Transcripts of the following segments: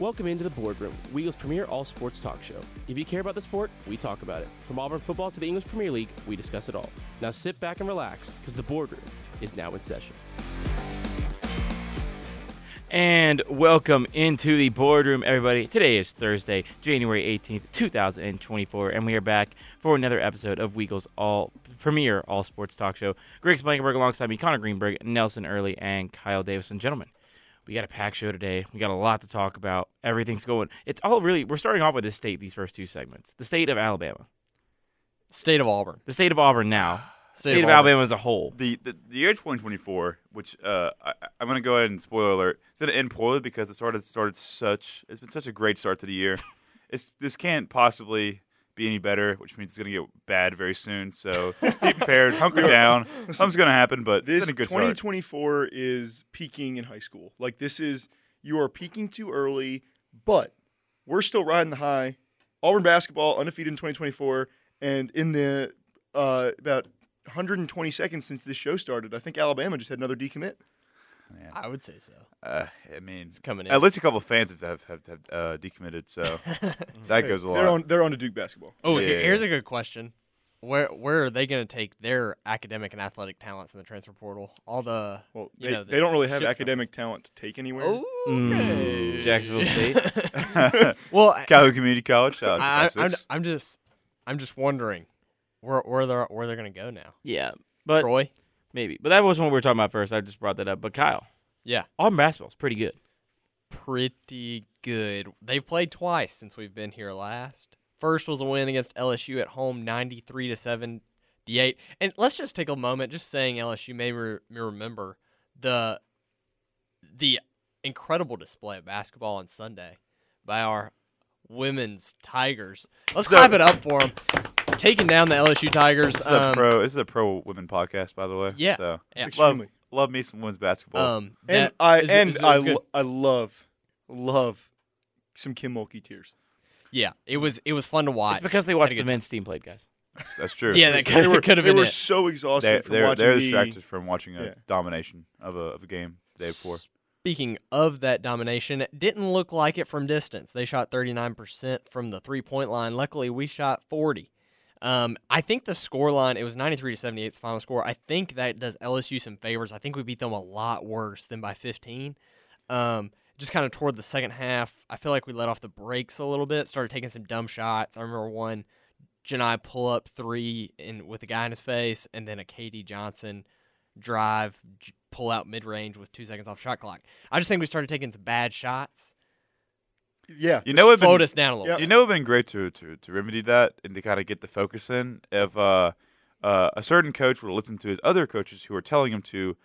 Welcome into the boardroom, Weagle's premier all sports talk show. If you care about the sport, we talk about it. From Auburn football to the English Premier League, we discuss it all. Now sit back and relax, because the boardroom is now in session. And welcome into the boardroom, everybody. Today is Thursday, January 18th, 2024, and we are back for another episode of Weagle's all premier all sports talk show. Greg Blankenberg alongside me, Connor Greenberg, Nelson Early, and Kyle Davison. Gentlemen, we got a packed show today. We got a lot to talk about. Everything's going. It's all really. We're starting off with the state. These first two segments, the state of Alabama, State of Auburn. the state of Auburn now, State state, of of Alabama as a whole. The, the the year 2024, which uh, I, I'm gonna go ahead and spoiler alert, it's gonna end poorly because it started started such. It's been such a great start to the year. It's this can't possibly be any better, which means it's gonna get bad very soon. So be prepared, hunker down. Something's gonna happen, but This it's been a good start. 2024 is peaking in high school. Like this is you are peaking too early, but we're still riding the high. Auburn basketball undefeated in 2024, and in the uh, about 120 seconds since this show started, I think Alabama just had another decommit. Man. I would say so. Uh, I mean, It's coming in. at least a couple of fans have have, have, have uh, decommitted, so that goes a lot. They're on they're on to Duke basketball. oh, Yeah, here's yeah. a good question. Where where are they going to take their academic and athletic talents in the transfer portal? All the Well, You they, know, the they don't really have shit academic talent to take anywhere. okay. Mm, Jacksonville State. well, Calhoun Community College. Shout out to I, I'm, Classics. I'm just I'm just wondering where where they're where they're going to go now. yeah, but Troy. Maybe. But that wasn't what we were talking about first. I just brought that up. But Kyle, Yeah, Auburn basketball's pretty good. pretty good. They've played twice since we've been here last. First was a win against LSU at home, 93 to 78. And let's just take a moment just saying LSU may, re- may remember the the incredible display of basketball on Sunday by our women's Tigers. Let's So- clap it up for them. Taking down the LSU Tigers. This is a um, pro. This is a pro women podcast, by the way. Yeah. So Yeah. love love me some women's basketball. um, and I is- and is- is I lo- I love love some Kim Mulkey tears. yeah, it was it was fun to watch. It's because they watched the men's team played, guys. That's true. Yeah, that They could, were, could have they were it. so exhausted They, from they're watching they're the- distracted from watching a Yeah. domination of a of a game the day before. Speaking of that domination, it didn't look like it from distance. They shot 39% from the three point line. Luckily, we shot 40. Um, I think the score line, it was 93 to 78 's final score. I think that does LSU some favors. I think we beat them a lot worse than by 15. Um, just kind of toward the second half, I feel like we let off the brakes a little bit, started taking some dumb shots. I remember one Janai pull up three in with a guy in his face, and then a KD Johnson drive, pull out mid range with two seconds off shot clock. I just think we started taking some bad shots. Yeah, You know, it'd Slowed been, us down a little. Yeah. you know, it'd been great to, to to remedy that and to kind of get the focus in. If uh, uh, a certain coach would listen to his other coaches who were telling him to,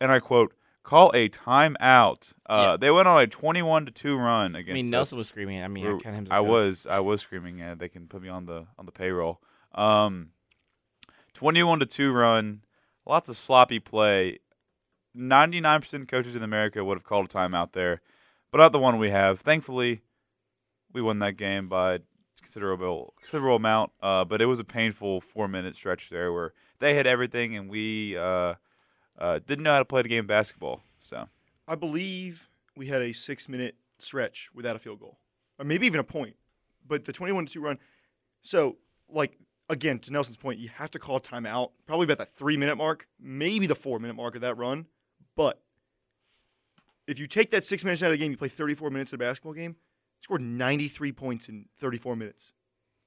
and I quote, call a timeout. Uh, Yeah. They went on a twenty-one to two run against. I against. mean, us. Nelson was screaming. I mean, I We're- kind of him. as a I coach. was I was screaming and they can put me on the on the payroll. Um, twenty one to two run, lots of sloppy play. Ninety nine percent of coaches in America would have called a timeout there, but not the one we have. Thankfully, we won that game by considerable considerable amount. Uh, but it was a painful four minute stretch there where they had everything and we uh, uh, didn't know how to play the game of basketball. So I believe we had a six minute stretch without a field goal, or maybe even a point. But the 21 to 2 run. So, like, again, to Nelson's point, you have to call a timeout probably about that three minute mark, maybe the four minute mark of that run. But if you take that six minutes out of the game, you play 34 minutes of a basketball game, scored 93 points in 34 minutes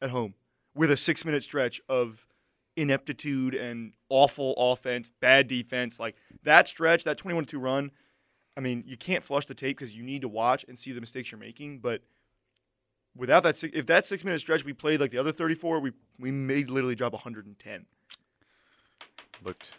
at home with a six minute stretch of ineptitude and awful offense, bad defense. Like that stretch, that 21 2 run, I mean, you can't flush the tape because you need to watch and see the mistakes you're making. But without that, if that six minute stretch we played like the other 34, we we may literally drop 110. looked,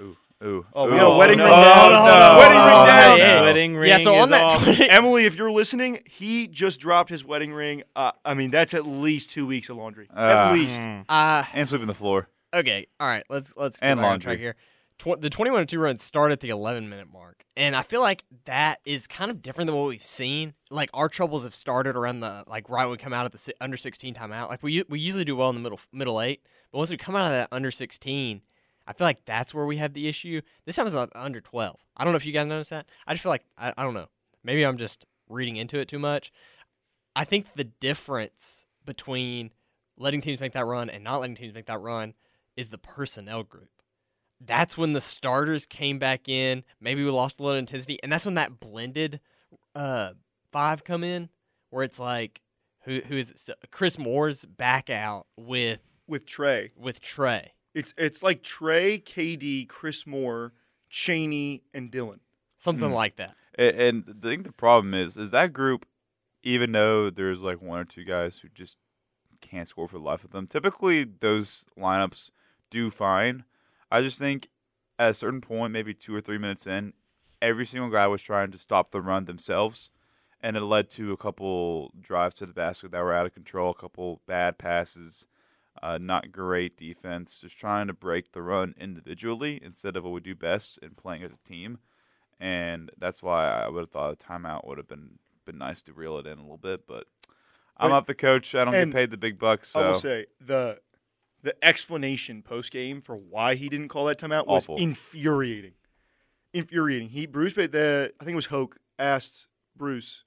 ooh, ooh. Oh, we got a wedding no, ring down. no, Wedding ring no, down. no. Wedding ring. yeah, so is on that off. Emily, if you're listening, he just dropped his wedding ring. Uh, I mean, that's at least two weeks of laundry. Ah. at least. Uh, and sweeping the floor. okay, all right, let's let's get And back on laundry. track here. Tw- the 21 to 2 run started at the 11 minute mark. And I feel like that is kind of different than what we've seen. Like our troubles have started around the like right when we come out of the si- under 16 timeout. Like we we usually do well in the middle middle 8, but once we come out of that under 16, I feel like that's where we have the issue. This time it's under 12. I don't know if you guys noticed that. I just feel like I, I don't know. Maybe I'm just reading into it too much. I think the difference between letting teams make that run and not letting teams make that run is the personnel group. That's when the starters came back in. Maybe we lost a little intensity, and that's when that blended uh, five come in, where it's like, who who is it? Chris Moore's back out with with Trey. with Trey. It's it's like Trey, KD, Chris Moore, Cheney, and Dylan. Something Mm. like that. And, and I think the problem is, is that group, even though there's like one or two guys who just can't score for the life of them, typically those lineups do fine. I just think at a certain point, maybe two or three minutes in, every single guy was trying to stop the run themselves. And it led to a couple drives to the basket that were out of control, a couple bad passes, uh, not great defense, just trying to break the run individually instead of what we do best in playing as a team and that's why I would have thought a timeout would have been been nice to reel it in a little bit. But I'm But- not the coach. I don't get paid the big bucks. So I will say the the explanation post game for why he didn't call that timeout was Awful. infuriating. Infuriating. He Bruce but the I think it was Hoke asked Bruce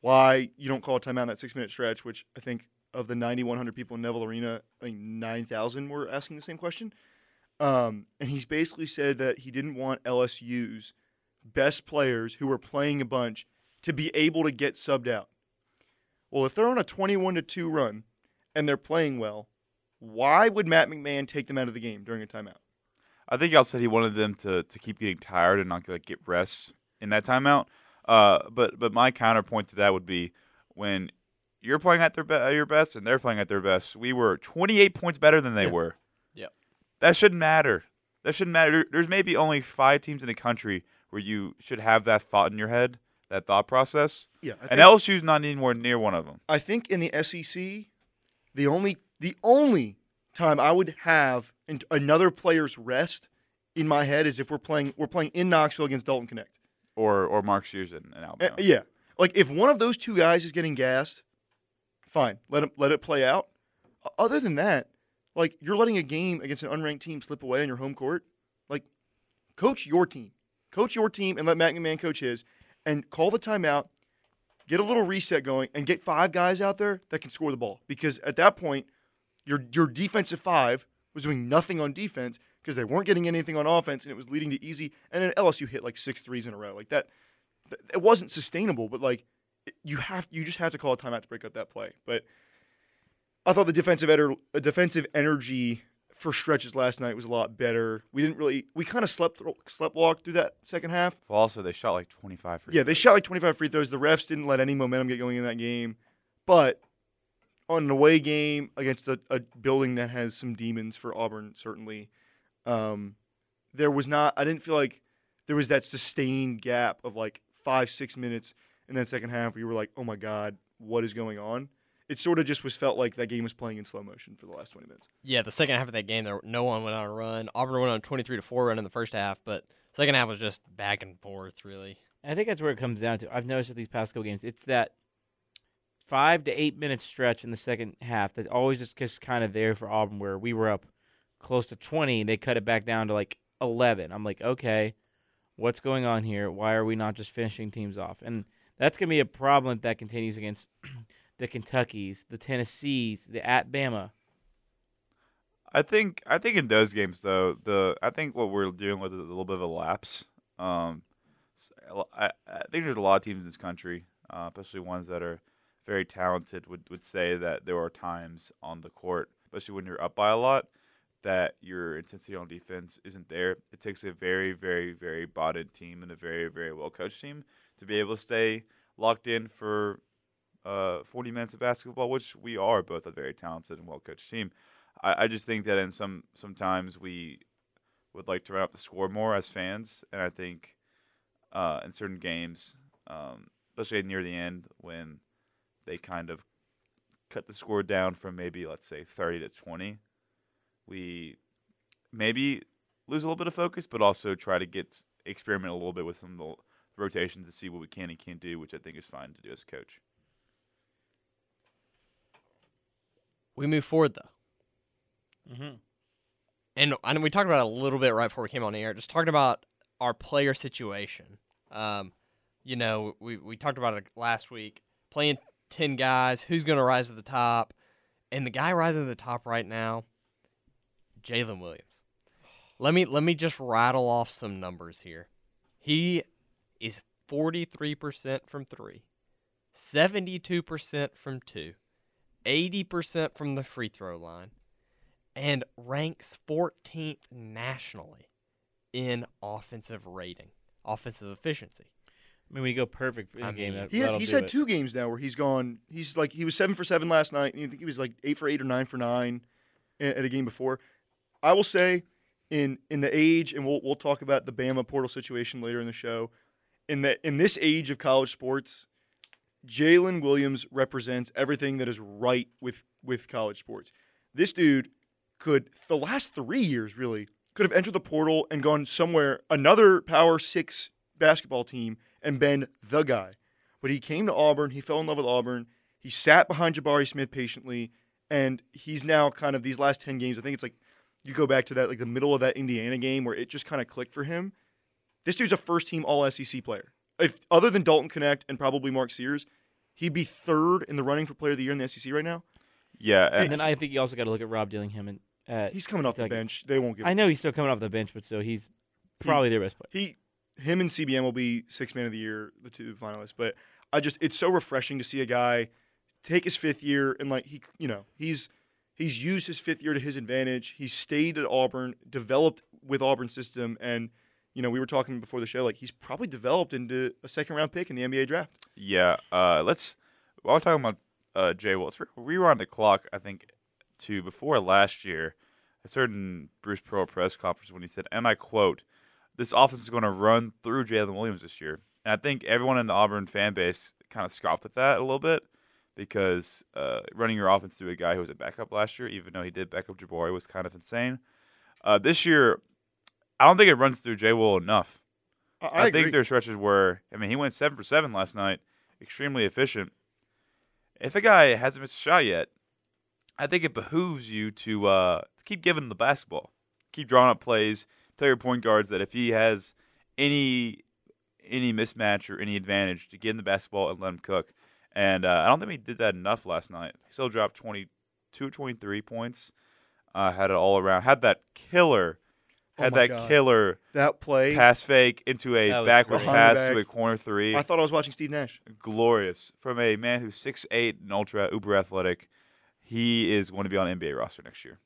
why you don't call a timeout in that six minute stretch, which I think of the 9,100 people in Neville Arena, I think 9,000 were asking the same question. Um, and he's basically said that he didn't want LSU's best players who were playing a bunch to be able to get subbed out. Well, if they're on a 21 to 2 run and they're playing well, why would Matt McMahon take them out of the game during a timeout? I think y'all said he wanted them to to keep getting tired and not like get rest in that timeout. Uh, but but my counterpoint to that would be when you're playing at their be- your best and they're playing at their best. We were 28 points better than they Yeah. were. Yep. That shouldn't matter. That shouldn't matter. There's maybe only five teams in the country where you should have that thought in your head, that thought process. Yeah, I And think, LSU's not anywhere near one of them. I think in the SEC, the only the only time I would have another player's rest in my head is if we're playing we're playing in Knoxville against Dalton Knecht. Or or Mark Sears in, in Uh, Alabama. yeah, like if one of those two guys is getting gassed, fine, let it let it play out. Other than that, like you're letting a game against an unranked team slip away on your home court. Like, coach your team, coach your team, and let McMahon coach his, and call the timeout, get a little reset going, and get five guys out there that can score the ball. Because at that point, your your defensive five was doing nothing on defense because they weren't getting anything on offense, and it was leading to easy. And then LSU hit like six threes in a row, like that. th- It wasn't sustainable, but like you have you just have to call a timeout to break up that play. But I thought the defensive uh, defensive energy for stretches last night was a lot better. We didn't really we kind of slept slept walk through that second half. Well, also they shot like 25 free Yeah, they shot like 25 free throws. The refs didn't let any momentum get going in that game. But on an away game against a, a building that has some demons for Auburn, certainly, um, there was not, I didn't feel like there was that sustained gap of like five, six minutes in that second half we were like, oh my God, what is going on? It sort of just was felt like that game was playing in slow motion for the last 20 minutes. Yeah, the second half of that game, there no one went on a run. Auburn went on a twenty-three to four run in the first half, but second half was just back and forth, really. I think that's where it comes down to. I've noticed at these past couple games, it's that five to eight minute stretch in the second half that always just just kind of there for Auburn, where we were up close to twenty, and they cut it back down to like eleven. I'm like, okay, what's going on here? Why are we not just finishing teams off? And that's gonna be a problem if that continues against the Kentuckies, the Tennessees, the at Bama. I think I think in those games though the I think what we're dealing with is a little bit of a lapse. Um, I, I think there's a lot of teams in this country, uh, especially ones that are very talented, would would say that there are times on the court, especially when you're up by a lot, that your intensity on defense isn't there. It takes a very very very bought-in team and a very very well coached team to be able to stay locked in for uh, 40 minutes of basketball, which we are both a very talented and well coached team. I, I just think that in some sometimes we would like to run up the score more as fans, and I think uh, in certain games, um, especially near the end when they kind of cut the score down from maybe let's say thirty to twenty, we maybe lose a little bit of focus, but also try to get experiment a little bit with some of the rotations to see what we can and can't do, which I think is fine to do as a coach. We move forward though. Mm-hmm. and I know we talked about it a little bit right before we came on the air. Just talking about our player situation. Um, you know, we we talked about it last week. Playing ten guys, who's going to rise to the top? And the guy rising to the top right now, Jaylin Williams. Let me let me just rattle off some numbers here. He is forty three percent from three, 72% from two, 80% from the free throw line, and ranks 14th nationally in offensive rating, offensive efficiency. I mean, we go perfect in I a game, mean, that, He has, he's had it. two games now where he's gone. He's like he was seven for seven last night. And I think he was like eight for eight or nine for nine at a game before. I will say, in in the age, and we'll we'll talk about the Bama portal situation later in the show. In the in this age of college sports, Jaylin Williams represents everything that is right with with college sports. This dude could the last three years really could have entered the portal and gone somewhere another Power Six basketball team and been the guy. But he came to Auburn. He fell in love with Auburn. He sat behind Jabari Smith patiently, and he's now kind of these last ten games. I think it's like you go back to that like the middle of that Indiana game where it just kind of clicked for him. This dude's a first team All SEC player. If other than Dalton Knecht and probably Mark Sears, he'd be third in the running for Player of the Year in the SEC right now. Yeah, And and then I think you also got to look at Rob Dillingham and at He's coming off the bench. They won't give. I know he's still coming off the bench, but still, he's probably their best player. he him and CBM will be six man of the year, the two finalists. But I just it's so refreshing to see a guy take his fifth year and like he you know he's he's used his fifth year to his advantage. He's stayed at Auburn, developed with Auburn system, and you know we were talking before the show like he's probably developed into a second round pick in the NBA draft. Yeah, uh, let's. While we're talking about uh, Jay Will, let's re- rewind the clock. I think to before last year, a certain Bruce Pearl press conference when he said, and I quote, "This offense is going to run through Jaylin Williams this year." And I think everyone in the Auburn fan base kind of scoffed at that a little bit because uh, running your offense through a guy who was a backup last year, even though he did backup Jabari, was kind of insane. Uh, this year, I don't think it runs through Jay Will enough. I, I, agree. think there's stretches where I mean he went seven for seven last night, extremely efficient. If a guy hasn't missed a shot yet, I think it behooves you to uh, to keep giving the basketball, keep drawing up plays. Tell your point guards that if he has any any mismatch or any advantage, to give him the basketball and let him cook. And uh, I don't think he did that enough last night. He still dropped 22, 23 points. Uh, had it all around. Had that killer. Oh Had my that God. killer that play. pass fake into a That backward great. pass Behind the to a corner three. I thought I was watching Steve Nash. Glorious from a man who's six eight and ultra uber athletic. He is going to be on NBA roster next year.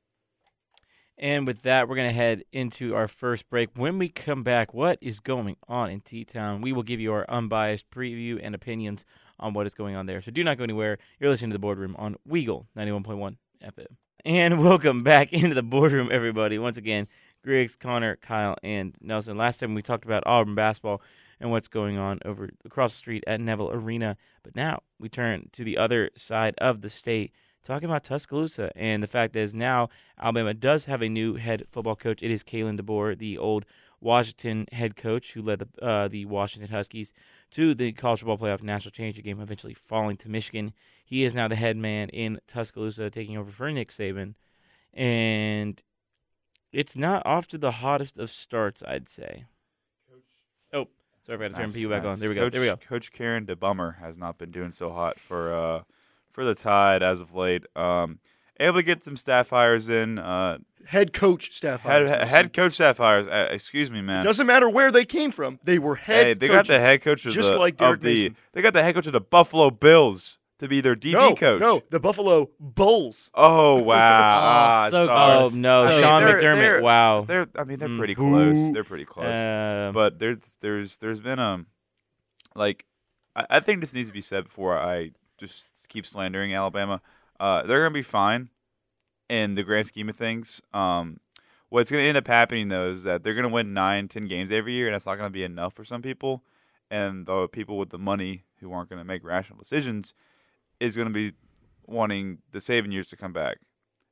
And with that, we're going to head into our first break. When we come back, what is going on in T Town? We will give you our unbiased preview and opinions on what is going on there. So do not go anywhere. You're listening to the boardroom on Weagle 91.1 FM. And welcome back into the boardroom, everybody. Once again, Griggs, Connor, Kyle, and Nelson. Last time we talked about Auburn basketball and what's going on over across the street at Neville Arena. But now we turn to the other side of the state talking about Tuscaloosa and the fact that is now Alabama does have a new head football coach. It is Kalen DeBoer, the old Washington head coach who led the uh, the Washington Huskies to the college football playoff national championship game, eventually falling to Michigan. He is now the head man in Tuscaloosa, taking over for Nick Saban, and it's not off to the hottest of starts, I'd say. Coach. Oh, sorry, I forgot to turn Nice, P back nice. on. There we go. Coach, There we go. Coach Karen DeBummer has not been doing so hot for uh, for the Tide as of late. Um, able to get some staff hires in. Uh, Head coach staff. head, hires, head coach staff hires. Uh, excuse me, man. Doesn't matter where they came from. They were head. hey, they got the head coach of just the, like of Derek the Mason. they got the head coach of the Buffalo Bills to be their DB no, coach. No, the Buffalo Bulls. Oh wow! Ah, so sorry. Oh close. no, So- Sean they're- McDermott! they're- wow. They're, I mean, they're Mm. pretty close. They're pretty close. Um, but there's there's there's been um like I, I think this needs to be said before I just keep slandering Alabama. Uh, they're gonna be fine in the grand scheme of things. Um, what's gonna end up happening though is that they're gonna win nine, ten games every year, and that's not gonna be enough for some people. And the people with the money who aren't gonna make rational decisions is gonna be wanting the Saban years to come back,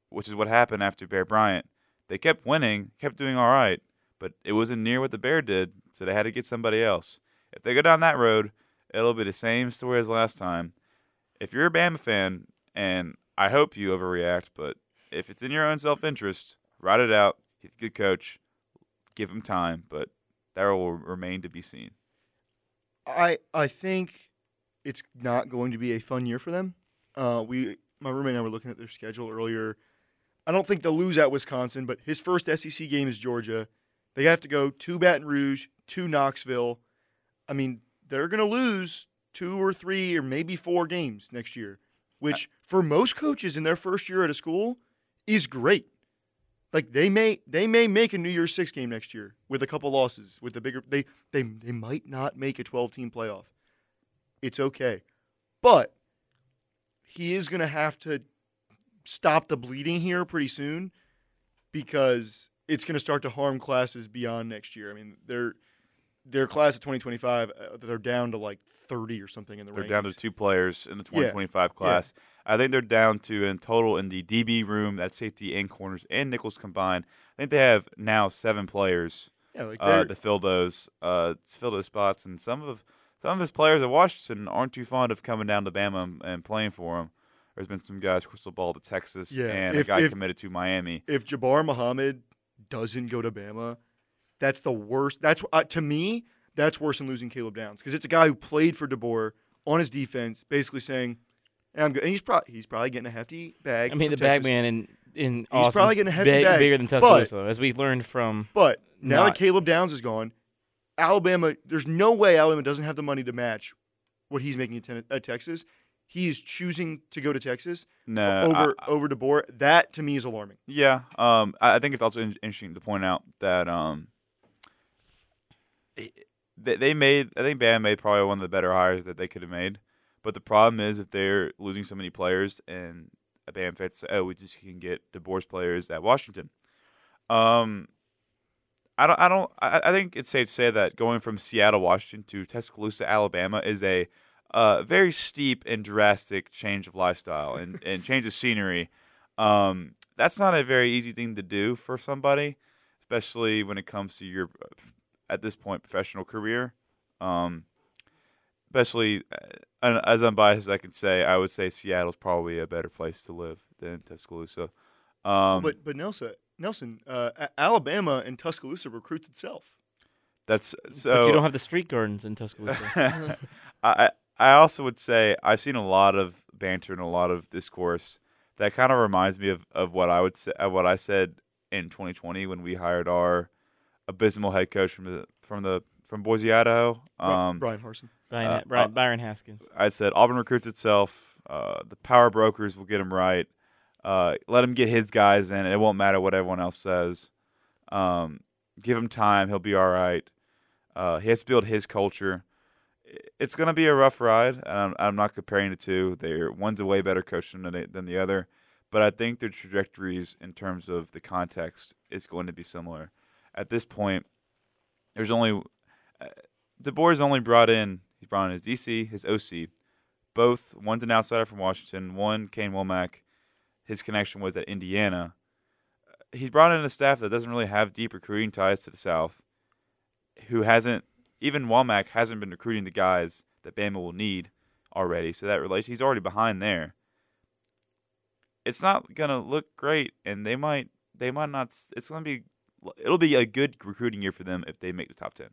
which is what happened after Bear Bryant. They kept winning, kept doing all right, but it wasn't near what the Bear did, so they had to get somebody else. If they go down that road, it'll be the same story as last time. If you're a Bama fan, and I hope you overreact, but if it's in your own self interest, ride it out. He's a good coach. Give him time, but that will remain to be seen. I I think it's not going to be a fun year for them. Uh, we my roommate and I were looking at their schedule earlier. I don't think they'll lose at Wisconsin, but his first SEC game is Georgia. They have to go to Baton Rouge, to Knoxville. I mean, they're going to lose two or three or maybe four games next year, which for most coaches in their first year at a school is great. Like they may they may make a New Year's Six game next year with a couple losses with the bigger they they they might not make a 12 team playoff. It's okay, but he is going to have to stop the bleeding here pretty soon because it's going to start to harm classes beyond next year. I mean, they're their class of 2025 uh, they're down to like 30 or something in the room. They're rankings. down to two players in the Yeah. 2025 class. I think they're down to in total in the DB room, that safety and corners and nickels combined. I think they have now seven players yeah, like uh, to fill those uh, to fill those spots, and some of some of his players at Washington aren't too fond of coming down to Bama and, and playing for him. There's been some guys crystal ball to Texas, Yeah, and if- a guy if- committed to Miami. if Jabbar Muhammad doesn't go to Bama, that's the worst. That's uh, to me, that's worse than losing Caleb Downs because it's a guy who played for DeBoer on his defense, basically saying, "Hey, "I'm good." And he's probably he's probably getting a hefty bag. I mean, the Texas. bag man in in He's Austin's probably getting a hefty big- bag, bigger than but- Tuscaloosa, as we've learned from. But now Not- that Caleb Downs is gone, Alabama, there's no way Alabama doesn't have the money to match what he's making at, Ten- at Texas. He is choosing to go to Texas No, over I- over DeBoer. That to me is alarming. Yeah, um, I I think it's also in- interesting to point out that um, they, they made. I think Bama made probably one of the better hires that they could have made. But the problem is if they're losing so many players and fans say, "Oh, we just can get DeBoer's players at Washington." Um, I don't. I don't. I, I think it's safe to say that going from Seattle, Washington to Tuscaloosa, Alabama, is a uh, very steep and drastic change of lifestyle and, and change of scenery. Um, that's not a very easy thing to do for somebody, especially when it comes to your, at this point, professional career. Um, especially uh, as unbiased as I can say, I would say Seattle's probably a better place to live than Tuscaloosa. Um, but but Nelson Nelson uh, Alabama and Tuscaloosa recruits itself. that's but so. you don't have the street gardens in Tuscaloosa. I I also would say I've seen a lot of banter and a lot of discourse that kind of reminds me of, of what I would say of what I said in 2020 when we hired our abysmal head coach from the from the from Boise, Idaho. Um, Bryan Harsin. Brian, Uh, Brian, uh, Byron Haskins. I said Auburn recruits itself. Uh, the power brokers will get him right. Uh, let him get his guys in. It won't matter what everyone else says. Um, give him time. He'll be all right. Uh, he has to build his culture. It's going to be a rough ride, and I'm, I'm not comparing the two. They're one's a way better coach than the, than the other, but I think their trajectories in terms of the context is going to be similar. At this point, there's only uh, DeBoer's only brought in. He's brought in his DC, his OC, both. One's an outsider from Washington. One, Kane Wommack, his connection was at Indiana. He's brought in a staff that doesn't really have deep recruiting ties to the South, who hasn't even Wommack hasn't been recruiting the guys that Bama will need already. So that relation, he's already behind there. It's not gonna look great, and they might they might not. It's gonna be it'll be a good recruiting year for them if they make the top ten.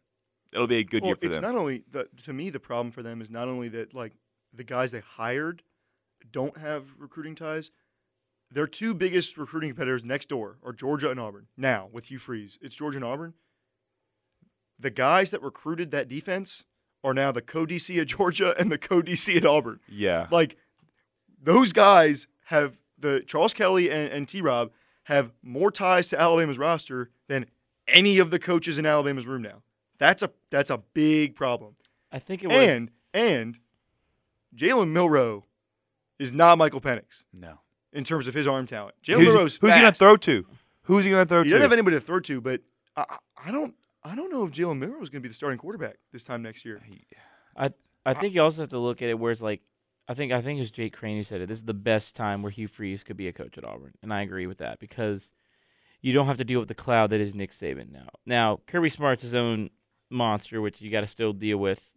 It'll be a good well, year for it's them. not only the to me the problem for them is not only that like the guys they hired don't have recruiting ties. Their two biggest recruiting competitors next door are Georgia and Auburn. Now with Hugh Freeze, it's Georgia and Auburn. The guys that recruited that defense are now the co DC at Georgia and the co DC at Auburn. yeah, Like those guys have the Charles Kelly and, and T Rob have more ties to Alabama's roster than any of the coaches in Alabama's room now. That's a that's a big problem. I think it was. And and Jalen Milrow is not Michael Penix no. in terms of his arm talent. Jalen Milrow's who's he gonna throw to? Who's he gonna throw He to? doesn't have anybody to throw to, but I, I- I don't I don't know if Jalen Milrow is going to be the starting quarterback this time next year. I think you also have to look at it where it's like, I think I think it was Jake Crain who said it. This is the best time where Hugh Freeze could be a coach at Auburn, and I agree with that because you don't have to deal with the cloud that is Nick Saban now. Now Kirby Smart's his own monster, which you got to still deal with,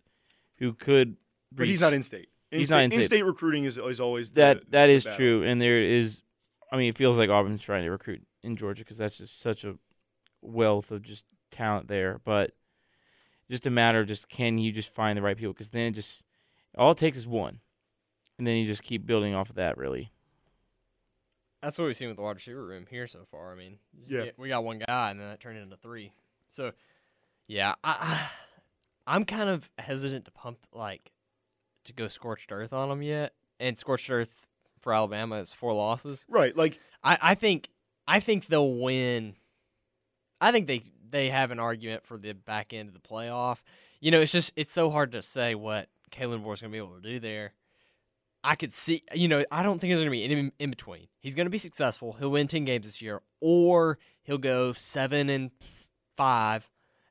who could. But he's not in state. He's not in state. In-state recruiting is, is always the, that that the is battle. true, and there is. I mean, it feels like Auburn's trying to recruit in Georgia because that's just such a wealth of just talent there. But just a matter of just can you just find the right people? Because then it just all it takes is one, and then you just keep building off of that. Really, That's what we've seen with the wide receiver room here so far. I mean, Yeah. we got one guy, and then that turned into three. So, yeah, I, I'm kind of hesitant to pump like to go scorched earth on them yet. And scorched earth for Alabama is four losses. Right. Like I, I think I think they'll win. I think they they have an argument for the back end of the playoff. You know, it's just it's so hard to say what Kalen Moore's going to be able to do there. I could see, you know, I don't think there's going to be in, in between. He's going to be successful. He'll win ten games this year, or he'll go seven and five,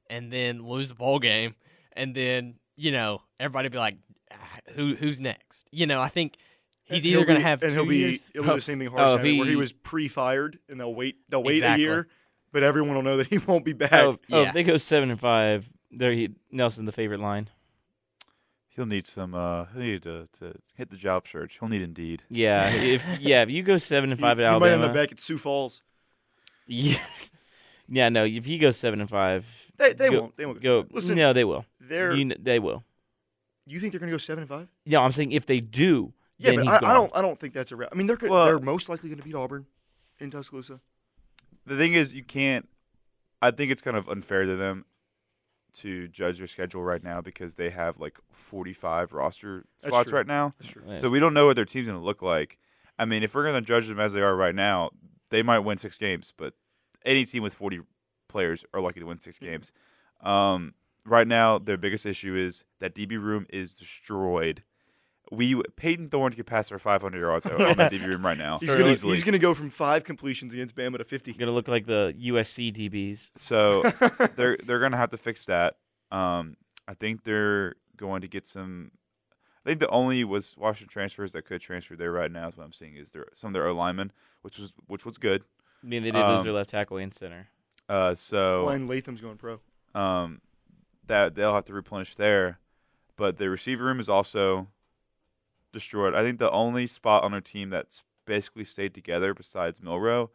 and then lose the bowl game, and then you know everybody be like, "Ah, who who's next? You know, I think he's and either going to have and he'll be years- it'll be the same thing Harsh Oh, had if where he he- was pre-fired and they'll wait they'll wait Exactly. a year, but everyone will know that he won't be back. oh, oh, yeah. if they go seven and five. There, he Nelson the favorite line. He'll need some. Uh, he'll need to, to hit the job search. He'll need Indeed. Yeah, if yeah, if you go seven and He- five he, at might end up back at Sioux Falls. yeah, yeah, no, if he goes seven and five, They, they go, won't. They won't go. Listen, no, they will. they're. You, You, they will. You think they're going to go seven and five? No, I'm saying if they do, Yeah, then but he's I, gone. I don't. I don't think that's a. Ra- I mean, they're. Well- they're most likely going to beat Auburn in Tuscaloosa. The thing is, you can't. I think it's kind of unfair to them to judge their schedule right now because they have like 45 roster spots right now. So we don't know what their team's going to look like. I mean, if we're going to judge them as they are right now, they might win six games, but any team with 40 players are lucky to win six games. Um, right now, their biggest issue is that DB room is destroyed. We Payton Thorne can pass for 500 yards on that DB room right now. He's going to. easily. He's going to go from five completions against Bama to fifty. gonna look like the USC DBs. So they're they're gonna have to fix that. Um, I think they're going to get some. I think the only was Washington transfers that could transfer there right now is what I'm seeing is there some of their O linemen, which was which was good. I mean, they did lose Um, their left tackle and center. Uh, so Ryan Latham's going pro. um, that they'll have to replenish there, but the receiver room is also destroyed. I think the only spot on their team that's basically stayed together besides Milrow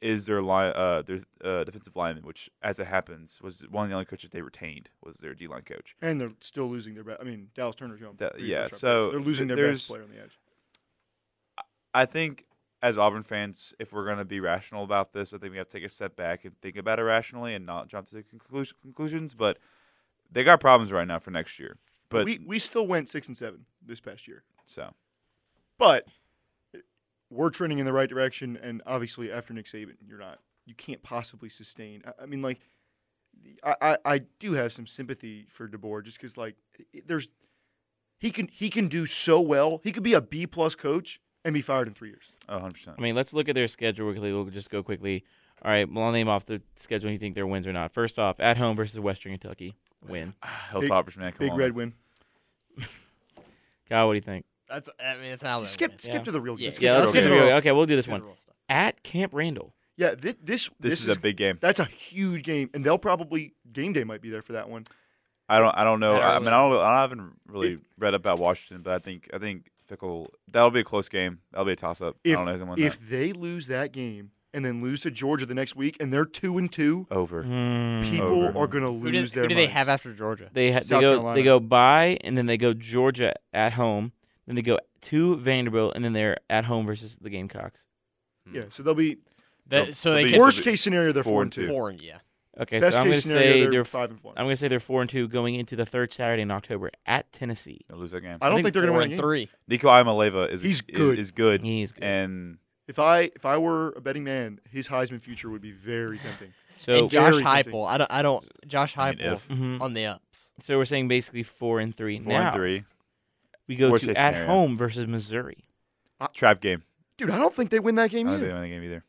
is their line, uh, their uh, defensive lineman, which, as it happens, was one of the only coaches they retained was their D line coach. And they're still losing their best. I mean, Dallas Turner's going. Three yeah, round so they're losing their best player on the edge. I think as Auburn fans, if we're going to be rational about this, I think we have to take a step back and think about it rationally and not jump to conclu- conclusions. But they got problems right now for next year. But we we still went six and seven this past year, so but we're trending in the right direction. And obviously, after Nick Saban, you're not. You can't possibly sustain. I, I mean, like, I, I I do have some sympathy for DeBoer just because like i- there's he can he can do so well. He could be a B plus coach and be fired in three years. oh, 100 percent. I mean, let's look at their schedule quickly. We'll just go quickly. All right, well, I'll name off the schedule. and You think they're wins or not? First off, at home versus Western Kentucky, win. Ah, Hilltoppers, man, come Big on. red win. Kyle, what do you think? That's I mean it's Alabama. Just skip win. skip Yeah. to the real. Yeah, just Yeah, let's to get the to real the stuff. Okay, we'll do this one the real stuff. at Camp Randall. Yeah, this this This, is, a big game. That's a huge game, and they'll probably game day might be there for that one. I don't. I don't know. At I, I mean, I don't. I haven't really It- read about Washington, but I think. I think Fickell. That'll be a close game. That'll be a toss up. I If don't know who's gonna win if they lose that game and then lose to Georgia the next week, and they're two and two. Over. Hmm. people Over. are gonna Who, did, lose their. who do they minds. have after Georgia? They ha- they South go Carolina. they go by and then they go Georgia at home. Then they go to Vanderbilt and then they're at home versus the Gamecocks. Yeah, so they'll be That, so they'll they be- can worst case scenario. They're four four and and two. two. four and yeah. Okay, Best so I'm case gonna scenario, say they're they're five and four. I'm gonna say they're four and two going into the third Saturday in October at Tennessee. They'll lose that game. I don't think, they're gonna four win. and game. three. Nico Iamaleava is He's is- good. Is, good. He's good. And If I if I were a betting man, his Heisman future would be very tempting. So and Josh very. Heupel. I don't. I don't. Josh I mean, Heupel if. mhm. on the ups. so we're saying basically four and three. four now and three. we go Worst to at scenario. home versus Missouri. Trap game. Dude, I don't think they win that I game don't think either. they win the game either.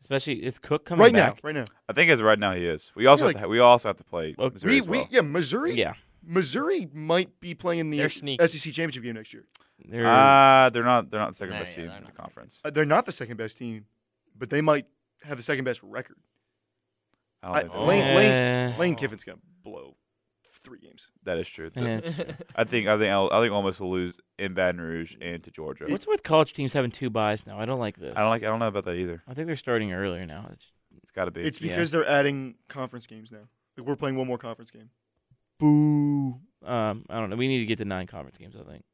Especially it's Cook coming Right back. now, right now. I think as of right now he is. We also Yeah, have to, we also have to play Well, Missouri We, as well. we yeah, Missouri. Yeah, Missouri might be playing the They're. SEC championship game next year. They're Ah, they're not. They're not the second No, best yeah, team in the conference. Uh, they're not the second best team, but they might have the second best record. I I- Lane- will. Lane- Lane Kiffin's gonna blow three games. that is true. That- it's true. I think. I think. I'll, I think almost will lose in Baton Rouge and to Georgia. What's with college teams having two buys now? I don't like this. I don't like. I don't know about that either. I think they're starting earlier now. It's- It's got to be. It's Yeah. because they're adding conference games now. Like we're playing one more conference game. boo. Um, I don't know. We need to get to nine conference games. I think.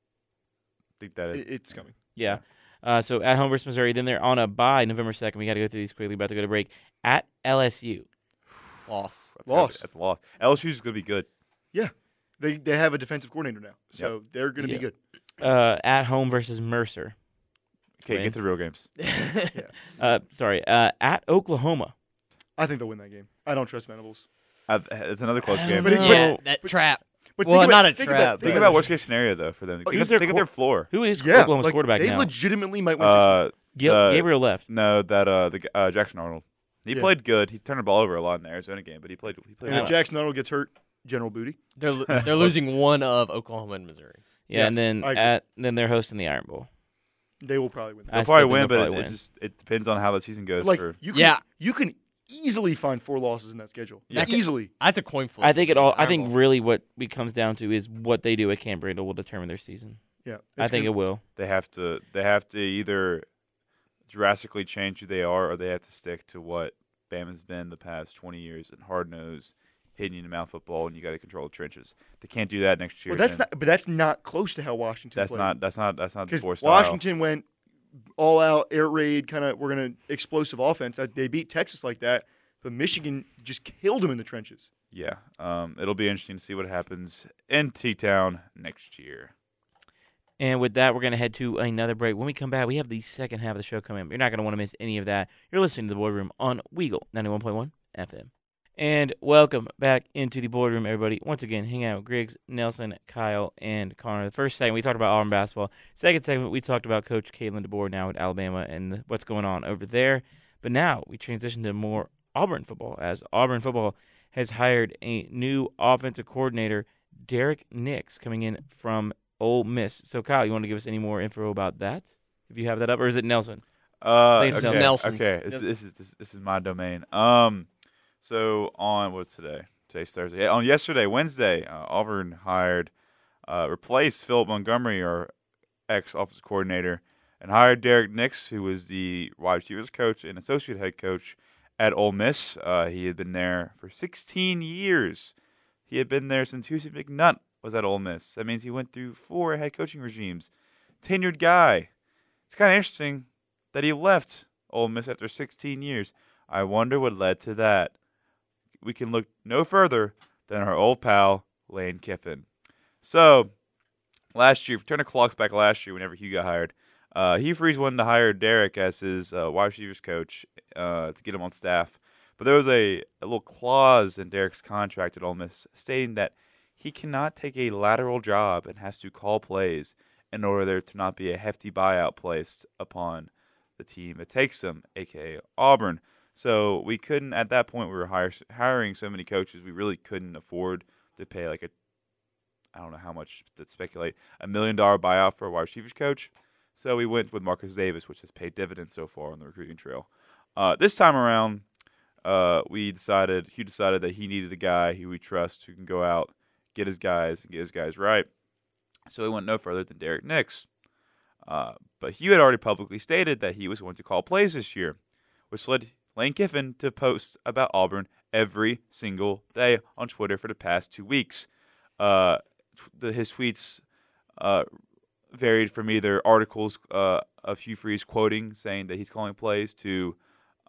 Think that is. It's coming. Yeah. Uh, so at home versus Missouri. Then they're on a bye November second. We got to go through these quickly. About to go to break at LSU. Loss. That's gotta be- Loss. That's a loss. LSU's going to be good. Yeah, they they have a defensive coordinator now, so they're going to Yeah. be good. Uh, at home versus Mercer. Okay, Win. get to the real games. Uh, sorry. Uh, at Oklahoma. I think they'll win that game. I don't trust Venables. Uh, it's another close game. don't But yeah, but- that but- trap. But Well, think about, not a think trap, About, think Think about worst case scenario though for them. Oh, Think, of, their think of their floor. Who is Yeah, Oklahoma's like, quarterback they now? legitimately might win. Uh, Gil- uh, Gabriel left. no, that uh, the uh, Jackson Arnold. He Yeah. played good. He turned the ball over a lot in the Arizona game, but he played. He played. and well. Jackson Arnold gets hurt, General Booty. They're they're losing one of Oklahoma and Missouri. Yeah, and then at then they're hosting the Iron Bowl. They will probably win. I They'll still probably win, they'll but probably it, it just it depends on how the season goes. like for you can, Yeah. you can easily find four losses in that schedule. Yeah. easily. That's a coin flip. I think it all. I think Bowl. really what it comes down to is what they do at Camp Randall will determine their season. Yeah, I think gonna- it will. they have to they have to either drastically change who they are, or they have to stick to what Bama's been the past twenty years and hard nosed, hitting you in the mouth football, and you got to control the trenches. They can't do that next year. Well, that's not. But that's not close to how Washington. That's played. not. That's not. That's not the because four style. Washington went all out air raid, kind of. We're gonna explosive offense. Uh, They beat Texas like that, but Michigan just killed them in the trenches. Yeah. Um. It'll be interesting to see what happens in T Town next year. And with that, we're going to head to another break. When we come back, we have the second half of the show coming up. You're not going to want to miss any of that. You're listening to the Boardroom on Weagle 91.1 FM. And welcome back into the boardroom, everybody. Once again, hang out with Griggs, Nelson, Kyle, and Connor. The first segment, we talked about Auburn basketball. Second segment, we talked about Coach Kalen DeBoer now at Alabama and what's going on over there. But now we transition to more Auburn football, as Auburn football has hired a new offensive coordinator, Derrick Nix, coming in from Ole Miss. So, Kyle, you want to give us any more info about that? If you have that up, or is it Nelson? Uh, it's okay. Nelson's. Okay, this, this is this, this is my domain. Um, so on what's today? Today's Thursday. Yeah, on yesterday, Wednesday, uh, Auburn hired, uh, replaced Philip Montgomery, our ex offensive coordinator, and hired Derrick Nix, who was the wide receivers coach and associate head coach at Ole Miss. Uh, he had been there for 16 years. He had been there since Houston McNutt was at Ole Miss. That means he went through four head coaching regimes. Tenured guy. It's kind of interesting that he left Ole Miss after 16 years. I wonder what led to that. We can look no further than our old pal Lane Kiffin. So, last year, if turn the clocks back last year, whenever Hugh got hired, uh, Hugh Freeze wanted to hire Derrick as his uh, wide receivers coach uh, to get him on staff. But there was a, a little clause in Derrick's contract at Ole Miss stating that he cannot take a lateral job and has to call plays in order there to not be a hefty buyout placed upon the team it takes him, aka Auburn. So we couldn't at that point. We were hire, hiring so many coaches, we really couldn't afford to pay like a I don't know how much to speculate a million dollar buyout for a wide receivers coach. So we went with Marcus Davis, which has paid dividends so far on the recruiting trail. Uh, this time around, uh, we decided Hugh decided that he needed a guy who we trust who can go out, get his guys, and get his guys right. So he went no further than Derrick Nix. Uh, but Hugh had already publicly stated that he was going to call plays this year, which led Lane Kiffin to post about Auburn every single day on Twitter for the past two weeks. Uh, the, his tweets uh, varied from either articles uh, of Hugh Freeze quoting, saying that he's calling plays, to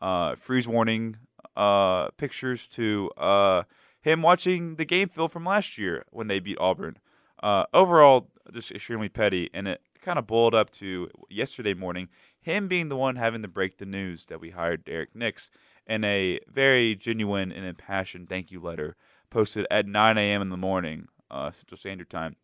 uh, Freeze warning uh, pictures, to uh, him watching the game film from last year when they beat Auburn. Overall, just extremely petty, and it kind of boiled up to yesterday morning him being the one having to break the news that we hired Derrick Nix in a very genuine and impassioned thank you letter posted at 9 a.m. in the morning uh, Central Standard Time.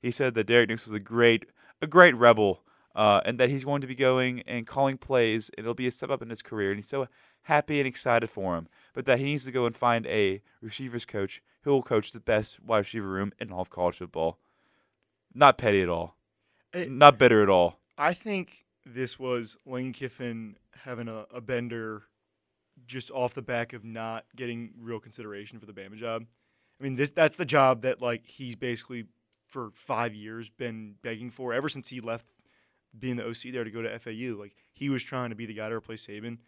He said that Derrick Nix was a great, a great rebel, uh, and that he's going to be going and calling plays, and it'll be a step up in his career. And he's so happy and excited for him, but that he needs to go and find a receivers coach who will coach the best wide receiver room in all of college football. Not petty at all. Eh, Not bitter at all. I think this was Lane Kiffin having a, a bender just off the back of not getting real consideration for the Bama job. I mean, this that's the job that like he's basically for five years been begging for ever since he left being the OC there to go to FAU. Like he was trying to be the guy to replace Saban.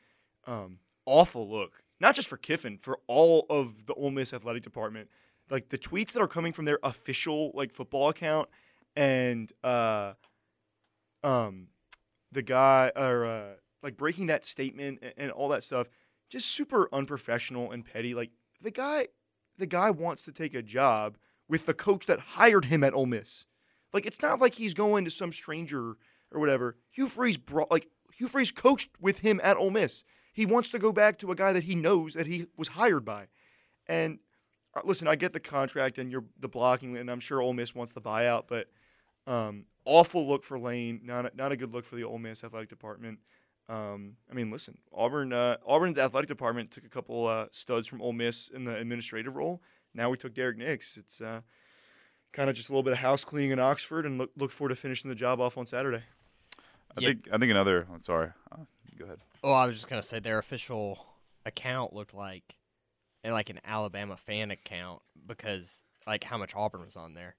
Um, awful look, not just for Kiffin, for all of the Ole Miss athletic department like the tweets that are coming from their official like football account and uh um the guy or uh like breaking that statement and, and all that stuff just super unprofessional and petty like the guy the guy wants to take a job with the coach that hired him at Ole Miss. Like it's not like he's going to some stranger or whatever. Hugh Freeze brought like Hugh Freeze coached with him at Ole Miss. He wants to go back to a guy that he knows that he was hired by. And uh, listen, I get the contract and you're the blocking, and I'm sure Ole Miss wants the buyout, but um, awful look for Lane. Not a, not a good look for the Ole Miss athletic department. Um, I mean, listen, Auburn uh, Auburn's athletic department took a couple uh, studs from Ole Miss in the administrative role. Now we took Derrick Nix. It's uh, kind of just a little bit of house cleaning in Oxford, and look look forward to finishing the job off on Saturday. I Yeah. think I think another. I'm sorry. Uh, go ahead. Oh, I was just gonna say their official account looked like, and like an Alabama fan account because like how much Auburn was on there.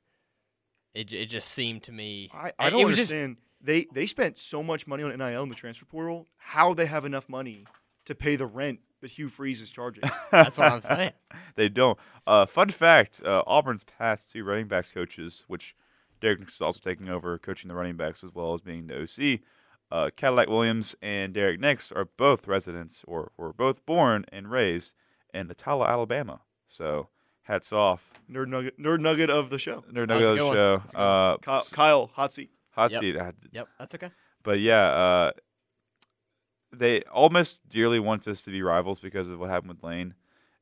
It it just seemed to me. I, I don't was just- understand. they they spent so much money on NIL in the transfer portal. How they have enough money to pay the rent that Hugh Freeze is charging? that's what I'm saying. They don't. Uh, fun fact: uh, Auburn's past two running backs coaches, which Derrick Nix is also taking over coaching the running backs as well as being the OC. Uh, Cadillac Williams and Derrick Nix are both residents, or were both born and raised in Attalla, Alabama. So hats off. nerd nugget, nerd nugget of the show. Nerd nugget of the going? show. How's it going? Uh, Kyle, Kyle hot seat. hot Yep. seat. Yep, that's okay. But yeah, uh, they almost dearly want us to be rivals because of what happened with Lane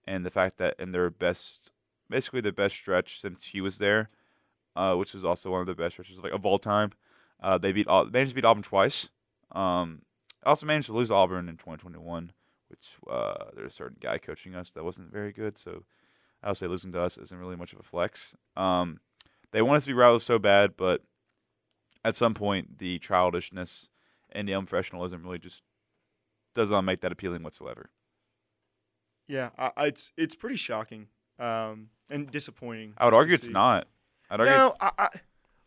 and the fact that in their best, basically the best stretch since he was there, uh, which was also one of the best stretches like of all time. Uh, they beat Au- managed to beat Auburn twice. Um, also managed to lose Auburn in 2021, which uh, there's a certain guy coaching us that wasn't very good. So I would say losing to us isn't really much of a flex. Um, they want us to be rivals so bad, but at some point the childishness and the unprofessionalism really just does not make that appealing whatsoever. Yeah, I, I, it's it's pretty shocking um, and disappointing. I would argue it's see. not. I'd argue No, it's, I, I,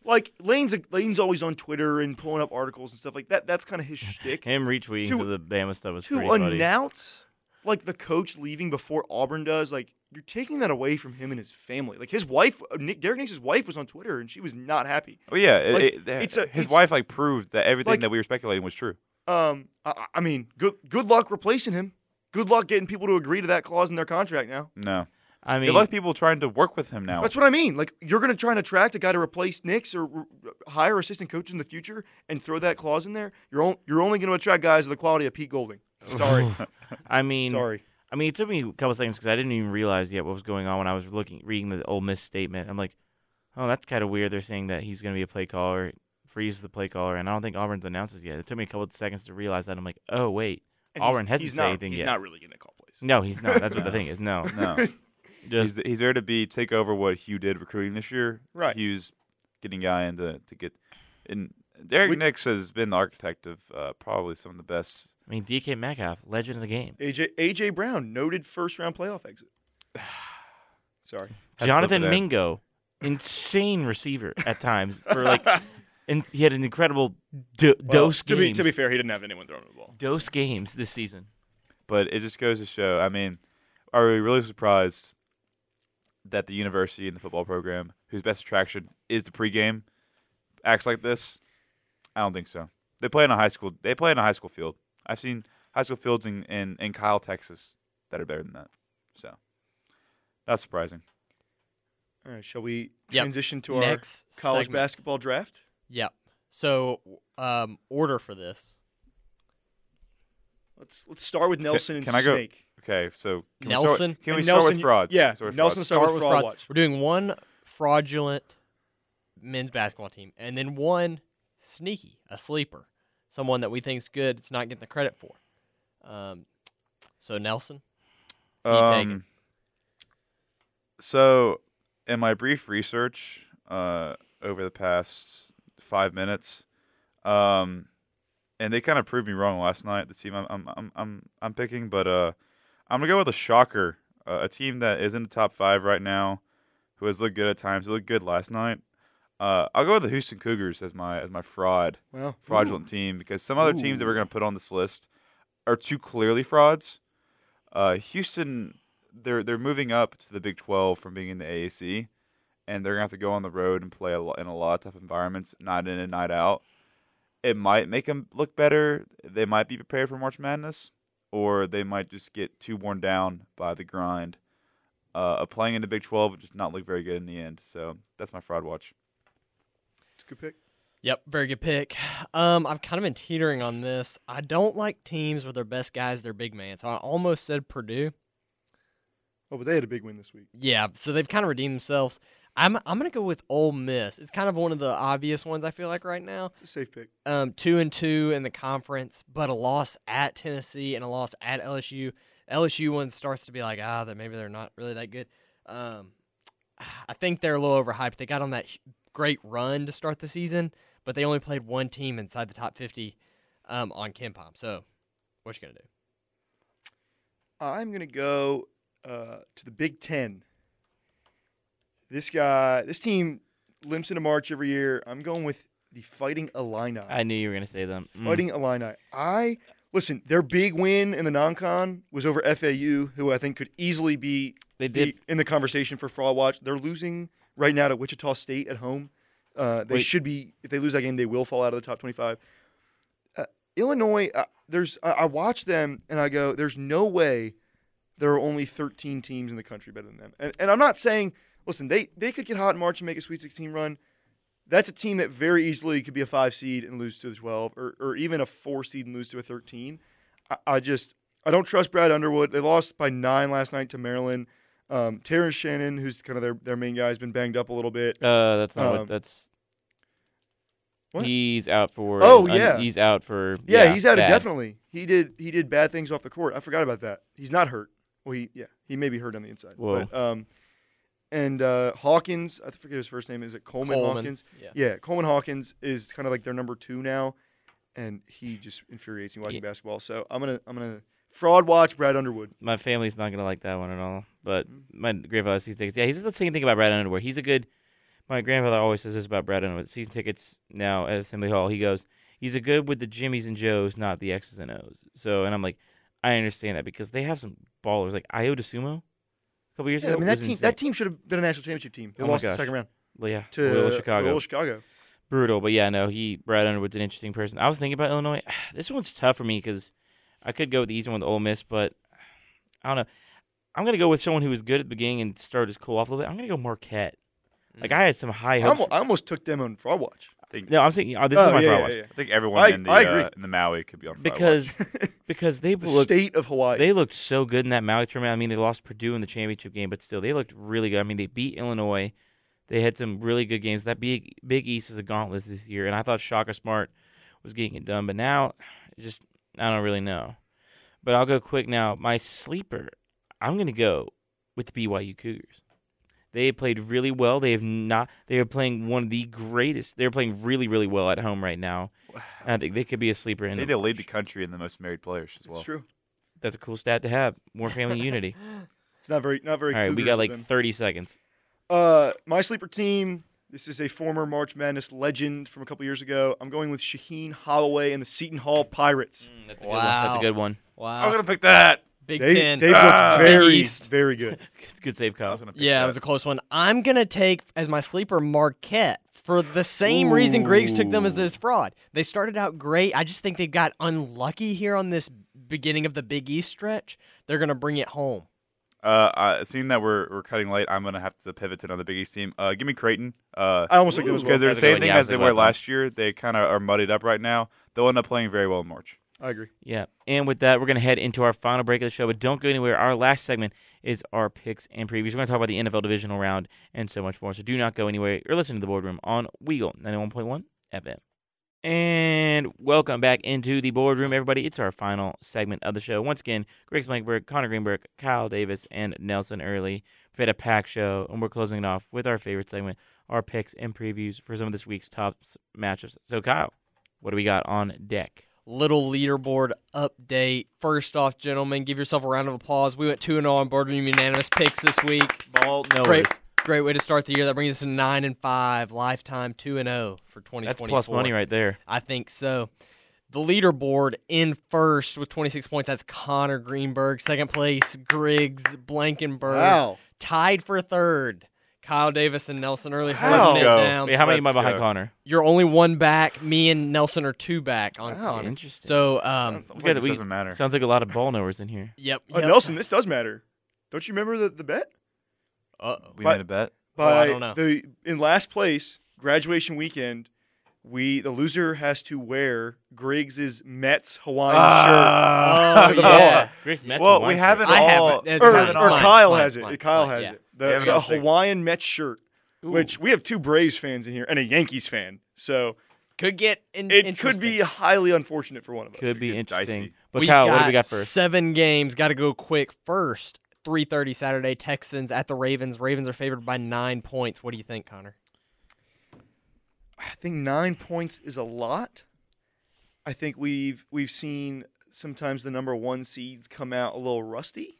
like Lane's Lane's always on Twitter and pulling up articles and stuff like that. That's kind of his shtick. Him retweeting To- to the Bama stuff was to pretty funny. announce like the coach leaving before Auburn does, like you're taking that away from him and his family. Like his wife, uh, Nick, Derrick Nix's wife was on Twitter and she was not happy. oh yeah, it- like, it- it's a- his it's- wife like proved that everything like- that we were speculating was true. Um, I, I mean, good good luck replacing him. Good luck getting people to agree to that clause in their contract now. No, I mean, good luck people trying to work with him now. That's what I mean. Like you're gonna try and attract a guy to replace Nix or r- hire assistant coach in the future and throw that clause in there. You're on, you're only gonna attract guys of the quality of Pete Golding. Sorry, I mean, sorry. I mean, it took me a couple seconds because I didn't even realize yet what was going on when I was looking, reading the Ole Miss statement. I'm like, oh, that's kind of weird. They're saying that he's going to be a play caller, freeze the play caller, and I don't think Auburn's announced it yet. It took me a couple of seconds to realize that. I'm like, oh wait, And Auburn hasn't he's said anything he's yet. He's not really gonna call plays. no, he's not. That's what the thing is. No, no, just he's he's there to be take over what Hugh did recruiting this year. Right. Hugh's getting guy into to get. And Derrick We- Nix has been the architect of uh, probably some of the best. I mean, DK Metcalf, legend of the game. AJ AJ Brown, noted first round playoff exit. Sorry. Had Jonathan slip it in. Mingo, insane receiver at times for like, and he had an incredible do- Well, dose to be games. to be fair, he didn't have anyone throwing the ball. dose games this season. But it just goes to show. I mean, are we really surprised that the university and the football program, whose best attraction is the pregame, acts like this? I don't think so. They play in a high school. They play in a high school field. I've seen high school fields in in, in Kyle, Texas, that are better than that. So, not surprising. All right, shall we Yep. transition to our Next college segment. basketball draft? Yep. So, um, order for this: Let's let's start with Nelson and can I go- Okay, so can We Nelson? start, can we And start with frauds? yeah, Start with Nelson frauds. start with fraud watch. We're doing one fraudulent men's basketball team, and then one sneaky, a sleeper, someone that we think's good. It's not getting the credit for. Um, so Nelson, you take it. Um, So, in my brief research uh, over the past five minutes, um, and they kind of proved me wrong last night. The team I'm I'm I'm I'm, I'm picking, but uh, I'm gonna go with a shocker, uh, a team that is in the top five right now, who has looked good at times. Looked good last night. Uh, I'll go with the Houston Cougars as my as my fraud Well, fraudulent team because some other teams that we're going to put on this list are too clearly frauds. Uh, Houston, they're they're moving up to the Big 12 from being in the AAC, and they're gonna have to go on the road and play a in a lot of tough environments, night in and night out. It might make them look better. They might be prepared for March Madness, or they might just get too worn down by the grind uh, of playing in the Big 12 and just not look very good in the end. So that's my fraud watch. It's a good pick. Yep, very good pick. Um, I've kind of been teetering on this. I don't like teams where their best guys, their big man. So I almost said Purdue. Oh, but they had a big win this week. Yeah, so they've kind of redeemed themselves. I'm I'm gonna go with Ole Miss. It's kind of one of the obvious ones I feel like right now. It's a safe pick. Um, two and two in the conference, but a loss at Tennessee and a loss at LSU. LSU one starts to be like ah, that maybe they're not really that good. Um, I think they're a little overhyped. They got on that great run to start the season, but they only played one team inside the top fifty um, on KenPom. So, what you gonna do? I'm gonna go uh, to the Big Ten. This guy, this team limps into March every year. I'm going with the Fighting Illini. I knew you were gonna say them. Mm. Fighting Illini. I listen. Their big win in the non-con was over FAU, who I think could easily be, They did. in the conversation for fraud watch. They're losing right now to Wichita State at home. Uh, they Wait. should be. If they lose that game, they will fall out of the top 25. Uh, Illinois. Uh, there's. I, I watch them and I go. There's no way there are only 13 teams in the country better than them. And, and I'm not saying. Listen, they they could get hot in March and make a Sweet 16 run. That's a team that very easily could be a five seed and lose to the 12, or, or even a four seed and lose to a 13. I, I just I don't trust Brad Underwood. They lost by nine last night to Maryland. Um, Terrence Shannon, who's kind of their, their main guy, has been banged up a little bit. Uh, that's not Um, what. That's. What? He's out for. Oh, un- yeah. he's out for. Yeah, he's out bad. indefinitely. He did he did bad things off the court. I forgot about that. He's not hurt. Well, he yeah he may be hurt on the inside. Whoa. But, um, and uh, Hawkins, I forget his first name. Is it Coleman, Coleman. Hawkins? Yeah. Yeah, Coleman Hawkins is kind of like their number two now, and he just infuriates me watching Yeah. basketball. So I'm gonna I'm gonna fraud watch Brad Underwood. My family's not gonna like that one at all. But Mm. my grandfather season tickets. Yeah, he's the same thing about Brad Underwood. He's a good. My grandfather always says this about Brad Underwood. Season tickets now at Assembly Hall. He goes, he's a good with the Jimmys and Joes, not the X's and O's. So, and I'm like, I understand that because they have some ballers like Ayo Dosunmu. A couple years Yeah, ago, I mean that team insane. that team should have been a national championship team. They Oh lost in the second round Well, yeah, to Loyola Chicago. Loyola Chicago. brutal. But yeah, no, he Brad Underwood's an interesting person. I was thinking about Illinois. This one's tough for me because I could go with the easy one with Ole Miss, but I don't know. I'm gonna go with someone who was good at the beginning and started his cool off a little bit. I'm gonna go Marquette. Like I had some high I hopes. almost, I almost took them on fraud watch. I think no, I'm saying oh, this Oh, is my yeah, fraud yeah, watch yeah. I think everyone I- in the I agree. uh, in the Maui could be on fraud because watch. because they The looked state of Hawaii. they looked so good in that Maui tournament. I mean, they lost Purdue in the championship game, but still, they looked really good. I mean, they beat Illinois. They had some really good games. That big Big East is a gauntlet this year, and I thought Shaka Smart was getting it done, but now, just I don't really know. But I'll go quick now. My sleeper, I'm gonna go with the BYU Cougars. They played really well. They have not. They are playing one of the greatest. They're playing really, really well at home right now. And I think they could be a sleeper. In they, the they lead the country in the most married players as it's well. true. That's a cool stat to have. More family unity. It's not very not very. All right, we got like them. 30 seconds. Uh, my sleeper team. This is a former March Madness legend from a couple years ago. I'm going with Shaheen Holloway and the Seton Hall Pirates. that's a good one. That's a good one. Wow. I'm gonna pick that. Big They Ten. they've Ah. looked very East. very good. Good save, I Kyle. was gonna pick Yeah, that. it was a close one. I'm gonna take as my sleeper Marquette for the same reason Griggs took them as this fraud. They started out great. I just think they got unlucky here on this beginning of the Big East stretch. They're gonna bring it home. Uh, uh, seeing that we're we're cutting late, I'm gonna have to pivot to another Big East team. Uh, give me Creighton. Uh, I almost think them as well. because they're the That's a good same thing Yeah, as they were about them. last year. They kind of are muddied up right now. They'll end up playing very well in March. I agree. Yeah. And with that, we're going to head into our final break of the show, but don't go anywhere. Our last segment is our picks and previews. We're going to talk about the NFL divisional round and so much more. So do not go anywhere. You're listening to the boardroom on Weagle 91.1 FM. And welcome back into the boardroom, everybody. It's our final segment of the show. Once again, Greg Blankberg, Connor Greenberg, Kyle Davis, and Nelson Early. We've had a packed show, and we're closing it off with our favorite segment, our picks and previews for some of this week's top matchups. So, Kyle, what do we got on deck? Little leaderboard update. First off, gentlemen, give yourself a round of applause. We went 2 0 on boardroom unanimous picks this week. Ball no Great, great way to start the year. That brings us to 9 and 5, lifetime 2 and 0 for 2024. That's plus money right there. I think so. The leaderboard in first with 26 points. That's Connor Greenberg. Second place, Griggs Blankenberg. Wow. Tied for third, Kyle Davis and Nelson Early Wow. holding it Let's go. down. Wait, how many am I Let's behind go. Connor? You're only one back. Me and Nelson are two back on Wow. Connor. Interesting. So, um, Sounds We like gotta- this we- doesn't matter. Sounds like a lot of ball knowers in here. yep. Uh, yep. Nelson, this does matter. Don't you remember the, the bet? Uh-oh. we but- made a bet. Oh, I don't know. the in last place, graduation weekend, we the loser has to wear Griggs's Mets Hawaiian Ah. Oh, to the yeah. bar. Griggs Mets Well, are we haven't shirt. I have all. it. shirt. It's Or, mine, or mine, Kyle mine, has it. mine, Kyle mine, has yeah. it. There The, we the go. Hawaiian Mets shirt, Ooh. which we have two Braves fans in here and a Yankees fan. So Could get in, it could interesting. be highly unfortunate for one of us. could be get interesting. dicey. But we Kyle, got what do we got first? Seven games. Got to go quick. First, 3:30 Saturday. Texans at the Ravens. Ravens are favored by nine points. What do you think, Connor? I think nine points is a lot. I think we've we've seen sometimes the number one seeds come out a little rusty.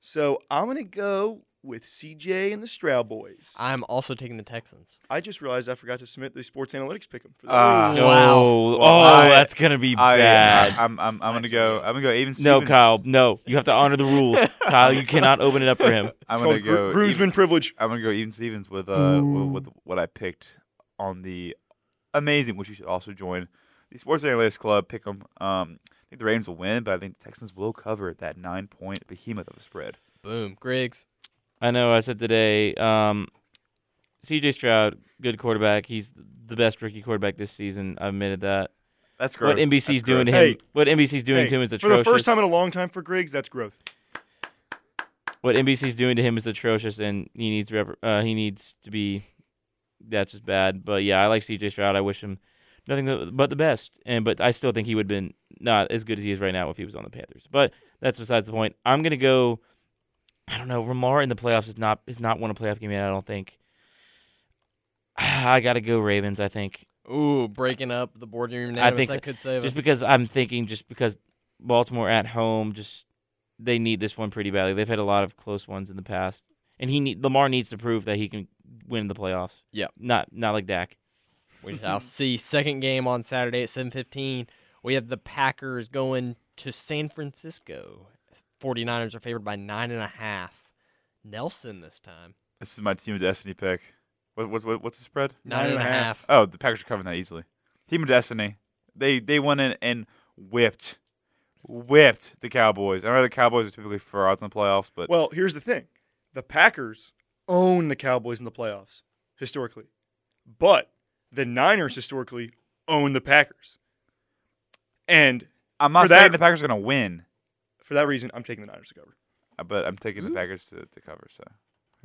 So I'm gonna go with CJ and the Stroud boys. I, I'm also taking the Texans. I just realized I forgot to submit the sports analytics pick 'em for this. Ah. No. Wow. Oh, I- that's gonna be I, bad. I, am I'm, I'm gonna go. I'm gonna go. Even no, Stevens. Kyle. No, you have to honor the rules. Kyle, you cannot open it up for him. I'm It's gonna called gro- go. groomsman even, privilege. I'm gonna go even Stevens with uh with, with what I picked on the amazing, which you should also join the Sports Analytics Club. Pick 'em. Um, I think the Ravens will win, but I think the Texans will cover that nine point behemoth of a spread. Boom. Griggs. I know. I said today. Um, C.J. Stroud, good quarterback. He's the best rookie quarterback this season. I've admitted that. That's growth. What NBC's That's doing to him? Hey. what NBC's doing Hey, to him is atrocious. for the first time in a long time for Griggs, that's growth. what NBC's doing to him is atrocious, and he needs uh, he needs to be. That's just bad. But yeah, I like C.J. Stroud. I wish him nothing but the best. And but I still think he would have been not as good as he is right now if he was on the Panthers. But that's besides the point. I'm gonna go. I don't know. Lamar in the playoffs is not is not won a playoff game yet. I don't think. I gotta go Ravens. I think Ooh, breaking up the boardroom. I think so. could save just us. because I'm thinking just because Baltimore at home just they need this one pretty badly. They've had a lot of close ones in the past, and he need, Lamar needs to prove that he can win the playoffs. Yeah, not not like Dak. We shall see. Second game on Saturday at 7:15. We have the Packers going to San Francisco. 49ers are favored by nine and a half. Nelson this time. This is my team of destiny pick. What, what's what, what's the spread? Nine and a half. Oh, the Packers are covering that easily. Team of destiny. They they went in and whipped, whipped the Cowboys. I know the Cowboys are typically frauds in the playoffs, but Well, here's the thing: the Packers own the Cowboys in the playoffs historically, but the Niners historically own the Packers. And I'm not saying that- the Packers are going to win, for that reason, I'm taking the Niners to cover. uh, but I'm taking the Packers to, to cover. So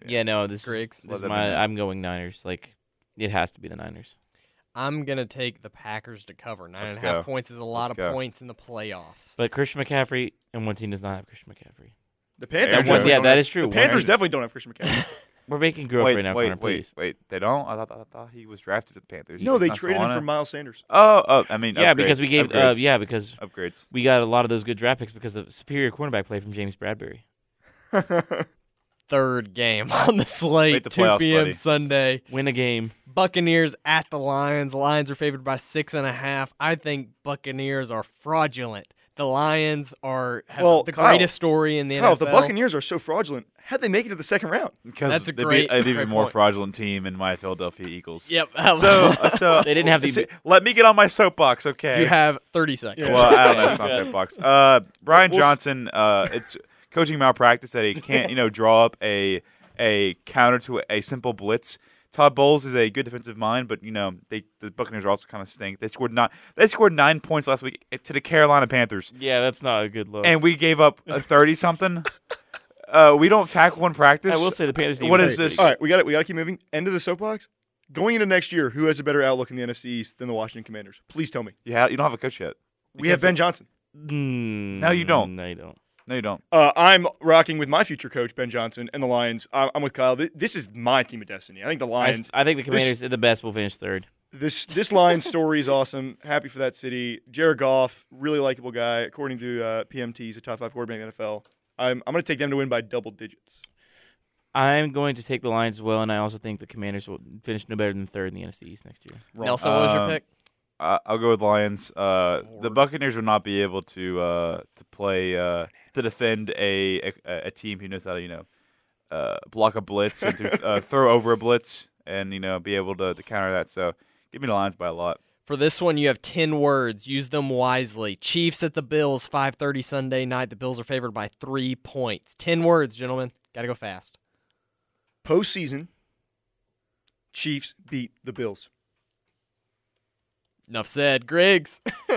Yeah, no, this Griggs. is, Let this is them my. know. I'm going Niners. Like it has to be the Niners. I'm gonna take the Packers to cover. Nine Let's and a half go. points is a lot Let's of go. points in the playoffs. But Christian McCaffrey and one team does not have Christian McCaffrey. The Panthers, That one- definitely yeah, don't that have- is true. The One- Panthers definitely don't have Christian McCaffrey. We're making growth wait, right now, wait, Connor. wait, Please. wait. They don't. I thought, I thought he was drafted to the Panthers. no, they traded him for? Miles Sanders. Oh, oh, I mean, Yeah, upgrade, because we gave. Uh, yeah, because upgrades. we got a lot of those good draft picks because of superior cornerback play from James Bradberry. Third game on the slate, the 2 playoffs, p.m. buddy. Sunday. Win a game. Buccaneers at the Lions. Lions are favored by six and a half. I think Buccaneers are fraudulent. The Lions are have Well, the Kyle- greatest story in the Kyle, NFL. if the Buccaneers are so fraudulent, how'd they make it to the second round? Because That's a they great- beat an even more point. fraudulent team in my Philadelphia Eagles. Yep. So, so They didn't have the- See, let me get on my soapbox, okay? you have 30 seconds. Well, I don't know. It's not soapbox. Uh, Brian We'll Johnson. Uh, it's coaching malpractice that he can't, you know, draw up a a counter to a, simple blitz. Todd Bowles is a good defensive mind, but you know they the Buccaneers are also kind of stink. They scored not they scored nine points last week to the Carolina Panthers, Yeah, that's not a good look. and we gave up a thirty something. Uh, we don't tackle in practice. I will say the Panthers. What defense this? All right, we got it. We got to keep moving. End of the soapbox. Going into next year, who has a better outlook in the NFC East than the Washington Commanders? Please tell me. You, ha- you don't have a coach yet. We have Ben Johnson. Mm, No, you don't. No, you don't. No, you don't. Uh, I'm rocking with my future coach Ben Johnson and the Lions. I- I'm with Kyle. This is my team of destiny. I think the Lions. I think the this- Commanders, the best, will finish third. This this Lions story is awesome. Happy for that city. Jared Goff, really likable guy. According to uh, PMT, he's a top five quarterback in the NFL. I'm I'm going to take them to win by double digits. I'm going to take the Lions as well, and I also think the Commanders will finish no better than third in the NFC East next year. Nelson, what was your Um, pick? I, I'll go with Lions. Uh, the Buccaneers will not be able to uh, to play uh, to defend a, a a team who knows how to you know uh, block a blitz and to uh, throw over a blitz and you know be able to, to counter that. So give me the Lions by a lot. For this one, you have 10 words. Use them wisely. Chiefs at the Bills, 5:30 Sunday night. The Bills are favored by 3 points. 10 words, gentlemen. Got to go fast. Postseason, Chiefs beat the Bills. Enough said. Griggs.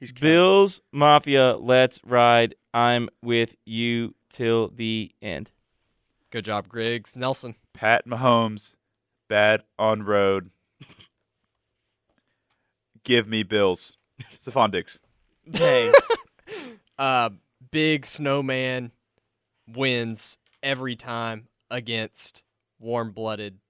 He's counting. Bills Mafia, let's ride. I'm with you till the end. Good job, Griggs. Nelson. Pat Mahomes, bad on road. Give me Bills. Stefon Diggs. Dang. uh, big snowman wins every time against warm-blooded team.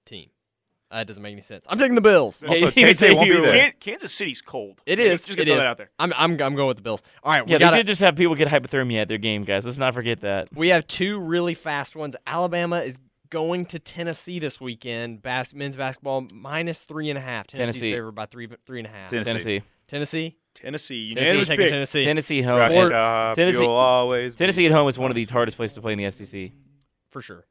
That doesn't make any sense. I'm taking the Bills. Also, you can Tay Tay take won't be there. Kan- Kansas City's cold. It is. Just- Just it gonna throw is. that out there. I'm, I'm I'm going with the Bills. All right, we Yeah, got they did just have people get hypothermia at their game, guys. Let's not forget that. We have two really fast ones. Alabama is going to Tennessee this weekend. Bas- men's basketball minus three and a half. Tennessee's Tennessee. favored by three three and a half. Tennessee. Tennessee. Tennessee. Tennessee, Tennessee unanimous taking pick. Tennessee. Tennessee home. Rock Or- top, Tennessee- you'll always Tennessee at home is one of the hardest places to play in the SEC. for sure.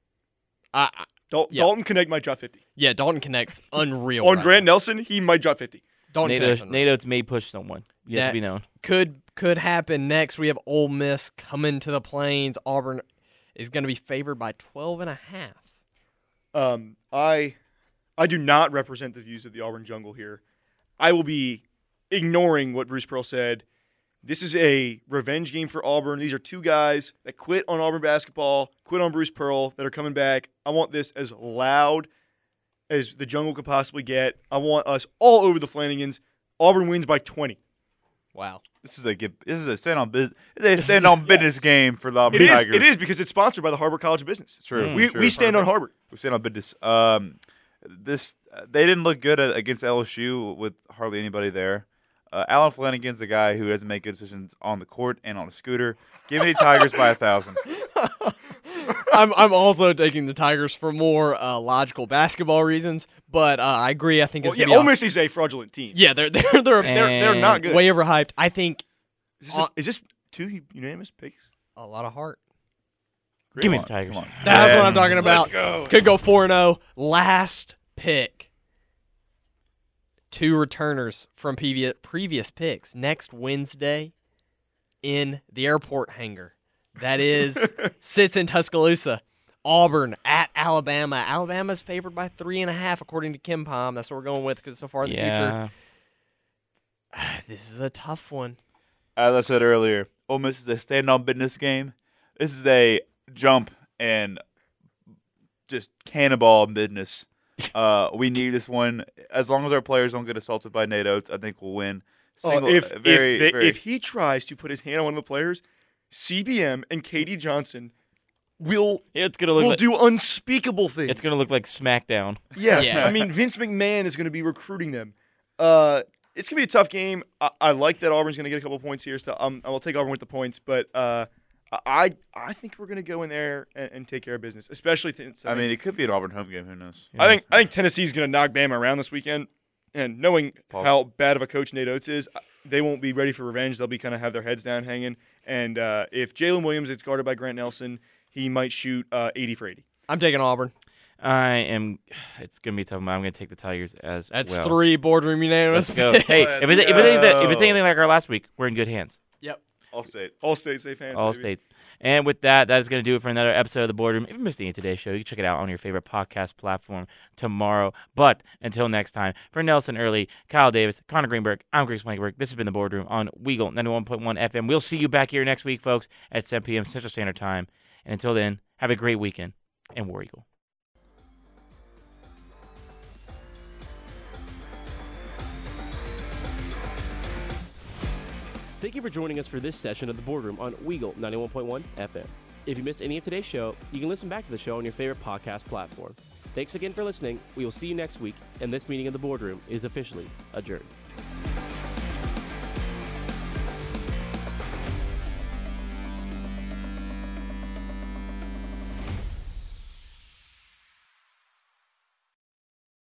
Uh, uh, Dal- Yeah. Dalton Knecht might drop 50. yeah, Dalton Knecht's unreal. On right Grant now. Nelson, he might drop 50. Dalton NATO, connects unreal. NATO's may push someone. You have to be known. could could happen next. We have Ole Miss coming to the Plains. Auburn is going to be favored by 12 and a half. Um, I, I do not represent the views of the Auburn jungle here. I will be ignoring what Bruce Pearl said. This is a revenge game for Auburn. These are two guys that quit on Auburn basketball, quit on Bruce Pearl, that are coming back. I want this as loud as the jungle could possibly get. I want us all over the Flanigans. Auburn wins by 20. Wow. This is a give, this is a stand on business. It's a stand on business game for the Auburn It is. Tigers. It is because it's sponsored by the Harbert College of Business. It's true. Mm. We, true. we stand on Harbert. We stand on business. Um, this they didn't look good at, against LSU with hardly anybody there. Uh, Allen Flanigan's the guy who doesn't make good decisions on the court and on a scooter. Give me the Tigers by a thousand. I'm I'm also taking the Tigers for more uh, logical basketball reasons, but uh, I agree. I think it's Well, yeah, Ole Miss is a fraudulent team. yeah, they're they're they're, They're, they're And- not good. way overhyped. I think Is this, a- is this two unanimous picks? a lot of heart. Give me the Tigers. That's what I'm talking about. Let's go. Could go four and zero. Last pick. Two returners from previous previous picks next Wednesday in the airport hangar. That is sits in Tuscaloosa. Auburn at Alabama. Alabama's favored by three and a half, according to KenPom. That's what we're going with because so far in the yeah. future. This is a tough one. As I said earlier, Ole Miss is a stand on business game. This is a jump and just cannonball business. Uh, we need this one. As long as our players don't get assaulted by Nate Oats, I think we'll win. Oh, Single, if, very, if, they- very, if he tries to put his hand on one of the players, CBM and KD Johnson will It's gonna look will like do unspeakable things. it's gonna look like SmackDown. yeah. Yeah. I mean, Vince McMahon is going to be recruiting them. Uh, it's going to be a tough game. I, I like that Auburn's going to get a couple points here, so um, I will take Auburn with the points. But uh, I I think we're going to go in there and, and take care of business, especially since I mean, it could be an Auburn home game. Who knows? I think I think Tennessee's going to knock Bama around this weekend, and knowing Pause. how bad of a coach Nate Oats is, they won't be ready for revenge. They'll be kind of have their heads down hanging. And uh, if Jaylin Williams is guarded by Grant Nelson, he might shoot uh, 80 for 80. I'm taking Auburn. I am. It's gonna be tough. I'm gonna take the Tigers as That's well. three boardroom unanimous. Let's go. hey, if it's, if, it's anything if it's anything like our last week, we're in good hands. Yep. All state. All state safe hands. All baby. states. And with that, that is going to do it for another episode of The Boardroom. If you missed any of today's show, you can check it out on your favorite podcast platform tomorrow. But until next time, for Nelson Early, Kyle Davis, Connor Greenberg, I'm Greg Spankenberg. This has been The Boardroom on Weagle 91.1 FM. We'll see you back here next week, folks, at 7 p.m. Central Standard Time. And until then, have a great weekend and War Eagle. Thank you for joining us for this session of the Boardroom on Weagle 91.1 FM. If you missed any of today's show, you can listen back to the show on your favorite podcast platform. Thanks again for listening. We will see you next week, and this meeting of the Boardroom is officially adjourned.